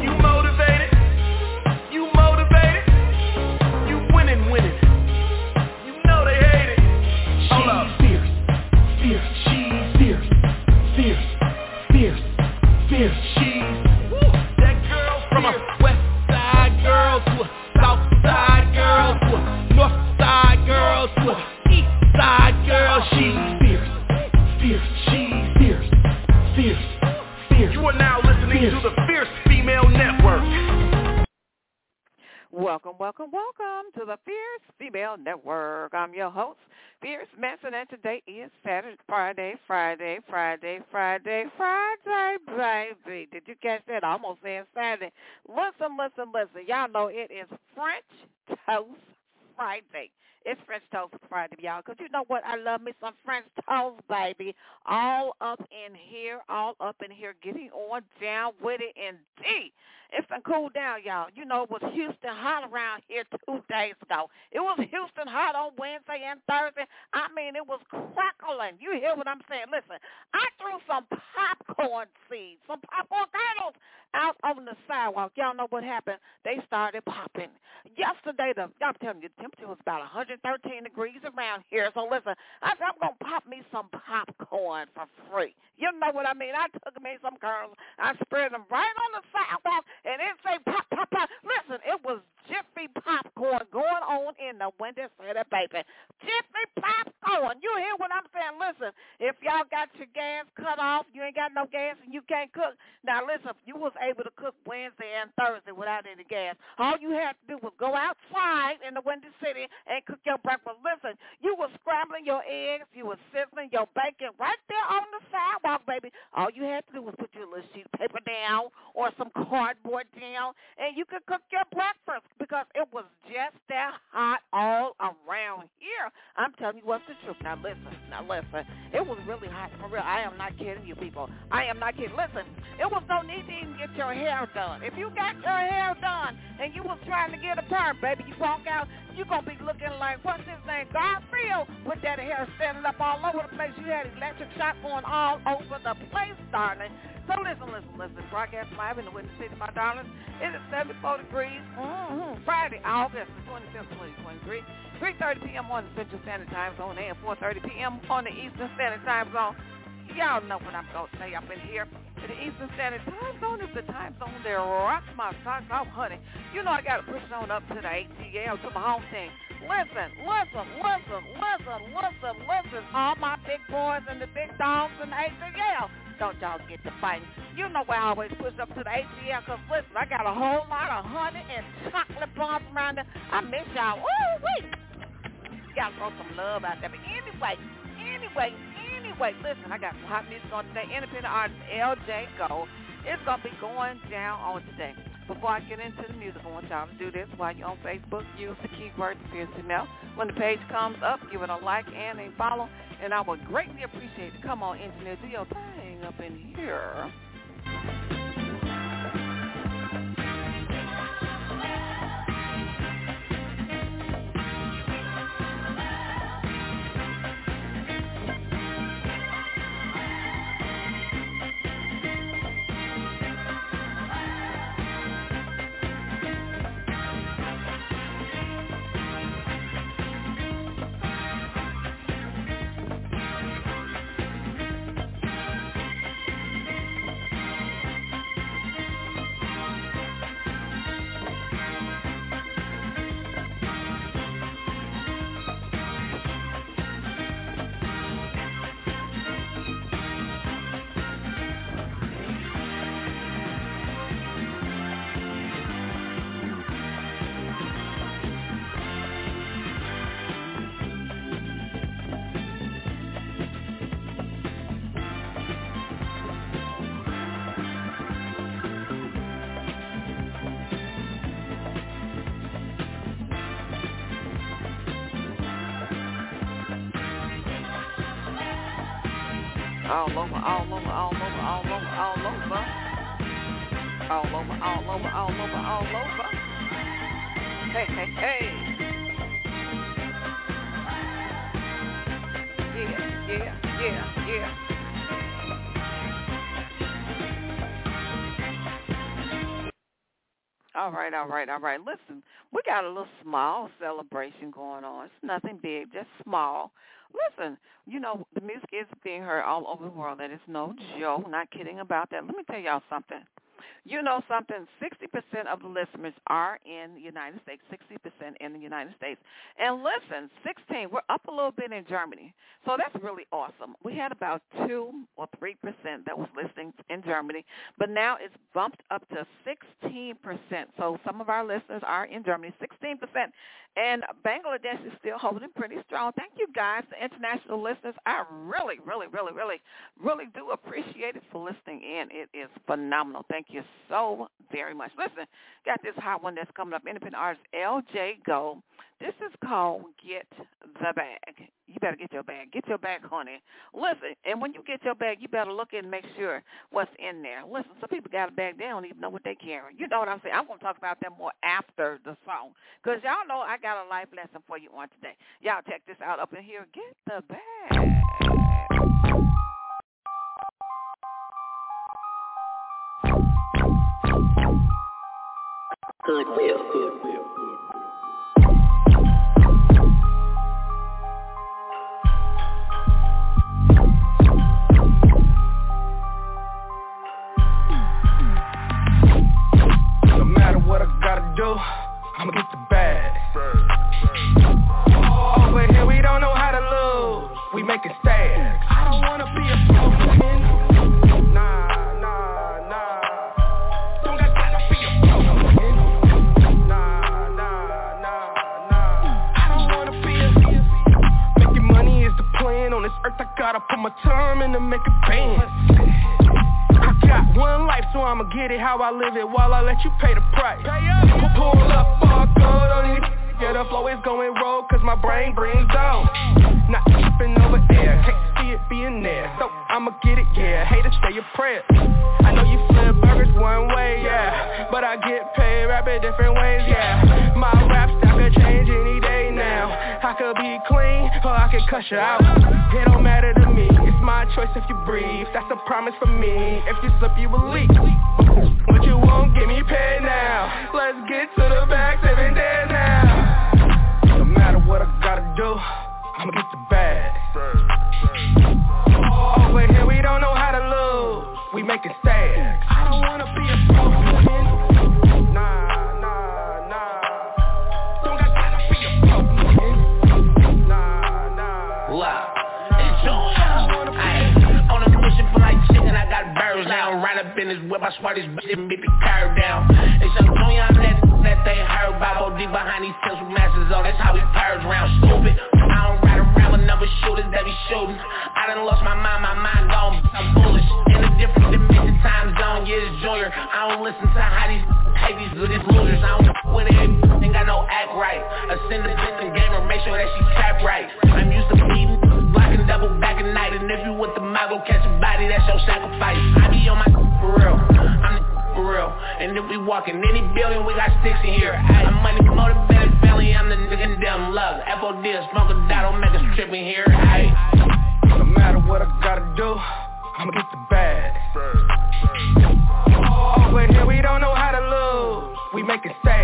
you welcome, welcome, welcome to the Fierce Female Network. I'm your host, Fierce Manson, and today is Saturday, Friday, Friday, Friday, Friday, Friday, baby. Did you catch that? I almost said Saturday. Listen, listen, listen. Y'all know it is French Toast Friday. It's French Toast Friday, y'all, because you know what? I love me some French Toast, baby. All up in here, all up in here, getting on down with it indeed. It's been cool down, y'all. You know, it was Houston hot around here two days ago. It was Houston hot on Wednesday and Thursday. I mean, it was crackling. You hear what I'm saying? Listen, I threw some popcorn seeds, some popcorn kernels out on the sidewalk. Y'all know what happened? They started popping. Yesterday, the, I'm telling you, the temperature was about 100 113 degrees around here. So listen, I said, I'm going to pop me some popcorn for free. You know what I mean? I took me some kernels, I spread them right on the sidewalk, and it say pop, pop, pop. Listen, it was Jiffy popcorn going on in the Windy City, baby. Jiffy pop listen, if y'all got your gas cut off, you ain't got no gas and you can't cook. Now listen, you was able to cook Wednesday and Thursday without any gas. All you had to do was go outside in the Windy City and cook your breakfast. Listen, you was scrambling your eggs, you was sizzling your bacon right there on the sidewalk, baby. All you had to do was put your little sheet of paper down or some cardboard down and you could cook your breakfast because it was just that hot all around here. I'm telling you what's the truth. Now listen, now listen. It was really hot for real. I am not kidding you people. I am not kidding. Listen, it was no need to even get your hair done. If you got your hair done and you was trying to get a perm, baby, you walk out, you going to be looking like, what's his name, Garfield, with that hair standing up all over the place. You had electric shock going all over the place, darling. So listen, listen, listen. Broadcast live in the Windy City, my darlings. It is 74 degrees. Mm-hmm. Friday, August 25th, 2023. 3.30 p.m. on the Central Standard Time Zone and 4.30 p.m. on the Eastern Standard Time Zone. Y'all know what I'm going to say up in here to the Eastern Standard Time Zone is the time zone that rocks my socks off, honey. You know I got to push on up to the ATL, to my home team. Listen, listen, listen, listen, listen, listen. All my big boys and the big dogs and the ATL. Don't y'all get to fighting. You know where I always push up to the ATL because, listen, I got a whole lot of honey and chocolate bars around there. I miss y'all. Woo, wait. Y'all throw some love out there. But anyway, anyway, Anyway, listen, I got some hot music on today. Independent artist LJ Gold is going to be going down on today. Before I get into the music, I want y'all to do this while you're on Facebook. Use the keyword Conspiracy When the page comes up, give it a like and a follow, and I would greatly appreciate it. Come on, engineer, do your thing up in here. all over, all over, all over, all over, all over. All over, all over, all over, all over. Hey, hey, hey. Yeah, yeah, yeah, yeah. All right, all right, all right. Listen, we got a little small celebration going on. It's nothing big, just small. Listen, you know, the music is being heard all over the world. That is no joke. Not kidding about that. Let me tell y'all something. You know something, 60% of the listeners are in the United States, 60% in the United States. And listen, 16, we're up a little bit in Germany. So that's really awesome. We had about 2 or 3% that was listening in Germany, but now it's bumped up to 16%. So some of our listeners are in Germany, 16%. And Bangladesh is still holding pretty strong. Thank you guys, the international listeners. I really, really, really, really, really do appreciate it for listening in. It is phenomenal. Thank you so very much. Listen, got this hot one that's coming up. Independent artist LJ Gold. This is called Get the Bag. You better get your bag. Get your bag, honey. Listen, and when you get your bag, you better look and make sure what's in there. Listen, some people got a bag, they don't even know what they carry. You know what I'm saying? I'm going to talk about that more after the song. Because y'all know I got a life lesson for you on today. Y'all check this out up in here. Get the bag. Goodwill. No matter what I gotta do, I'ma get the bag. Over here we don't know how to lose, we make it sad. I don't wanna be a broken time in to make a band. I got one life, so I'ma get it how I live it while I let you pay the price. Pull up, all good on it. Yeah, the flow is going rogue cause my brain brings down. Not tripping over air, can't see it being there. So I'ma get it, yeah. Haters say your prayer. I know you flip burgers one way, yeah. But I get paid rapping different ways, yeah. My rap style could change any day now. I could be clean or I could cuss you out. It don't choice if you breathe. That's a promise for me. If you slip, you will leak. What you won't get me paid now. Let's get to the back, swear this bitch and beat the curve down. It's some junior on that that they heard about. OD behind these pencil masters, oh, that's how we purge round. Stupid. I don't ride around with number shooters that be shooting. I done lost my mind, my mind gone. I'm foolish. In a different dimension, time zone, yeah, it's junior. I don't listen to how these hate these, these losers. I don't with it, ain't got no act right. Ascend the distant gamer, make sure that she tap right. I'm used to beating, blocking double back at night. And if you with the mouth, go catch a body, that's your sacrifice. I be on my for real. Real. And if we walk in any building, we got sticks in here. I'm money motivated, family, I'm the nigga them love. FOD, smoke a dot, don't make us trip in here. Ay. No matter what I gotta do, I'ma get the bag. Over here we don't know how to lose, we make it sad.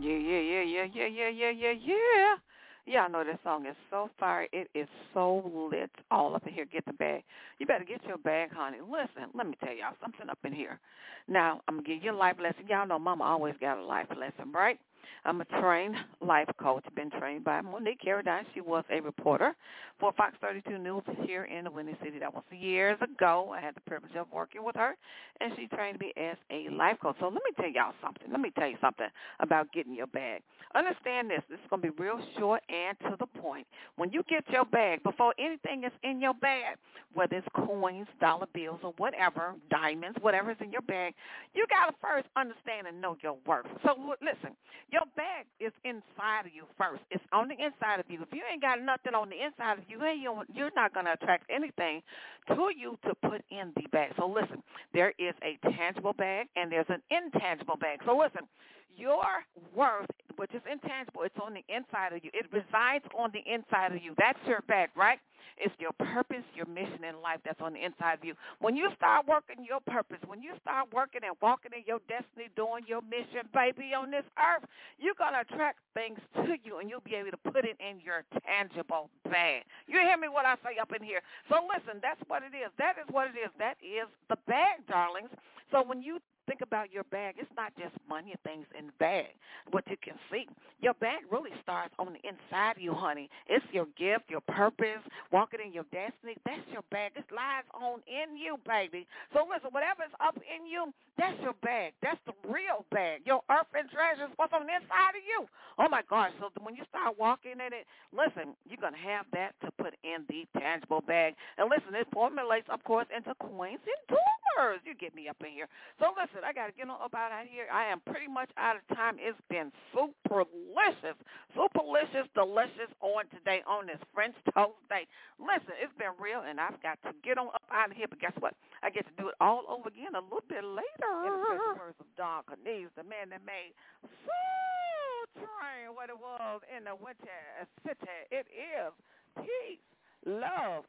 Yeah, yeah, yeah, yeah, yeah, yeah, yeah, yeah, yeah. Yeah, I know this song is so fire. It is so lit all up in here. Get the bag. You better get your bag, honey. Listen, let me tell y'all something up in here. Now, I'm going to give you a life lesson. Y'all know mama always got a life lesson, right? I'm a trained life coach, been trained by Monique Caradine. She was a reporter for Fox 32 News here in the Windy City. That was years ago. I had the privilege of working with her, and she trained me as a life coach. So let me tell y'all something. Let me tell you something about getting your bag. Understand this. This is going to be real short and to the point. When you get your bag, before anything is in your bag, whether it's coins, dollar bills, or whatever, diamonds, whatever is in your bag, you got to first understand and know your worth. So listen, your bag is inside of you first. It's on the inside of you. If you ain't got nothing on the inside of you, you're not going to attract anything to you to put in the bag. So listen, there is a tangible bag and there's an intangible bag. So listen, your worth, which is intangible, it's on the inside of you. It resides on the inside of you. That's your bag, right? It's your purpose, your mission in life that's on the inside of you. When you start working your purpose, when you start working and walking in your destiny, doing your mission, baby, on this earth, you're going to attract things to you and you'll be able to put it in your tangible bag. You hear me what I say up in here? So listen, that's what it is. That is what it is. That is the bag, darlings. So when you think about your bag, it's not just money and things in the bag, what you can see. Your bag really starts on the inside of you, honey. It's your gift, your purpose, walking in your destiny. That's your bag. It lies on in you, baby. So listen, whatever's up in you, that's your bag. That's the real bag. Your earth and treasures, what's on the inside of you. Oh my gosh. So when you start walking in it, listen, you're gonna have that to put in the tangible bag. And listen, it formulates, of course, into coins and You get me up in here. So listen, I got to get on up out of here. I am pretty much out of time. It's been super delicious, super delicious, delicious on today on this French toast day. Listen, it's been real, and I've got to get on up out of here. But guess what? I get to do it all over again a little bit later. In the words of Don Cornelius, the man that made Soul Train what it was in the Windy City. It is peace, love,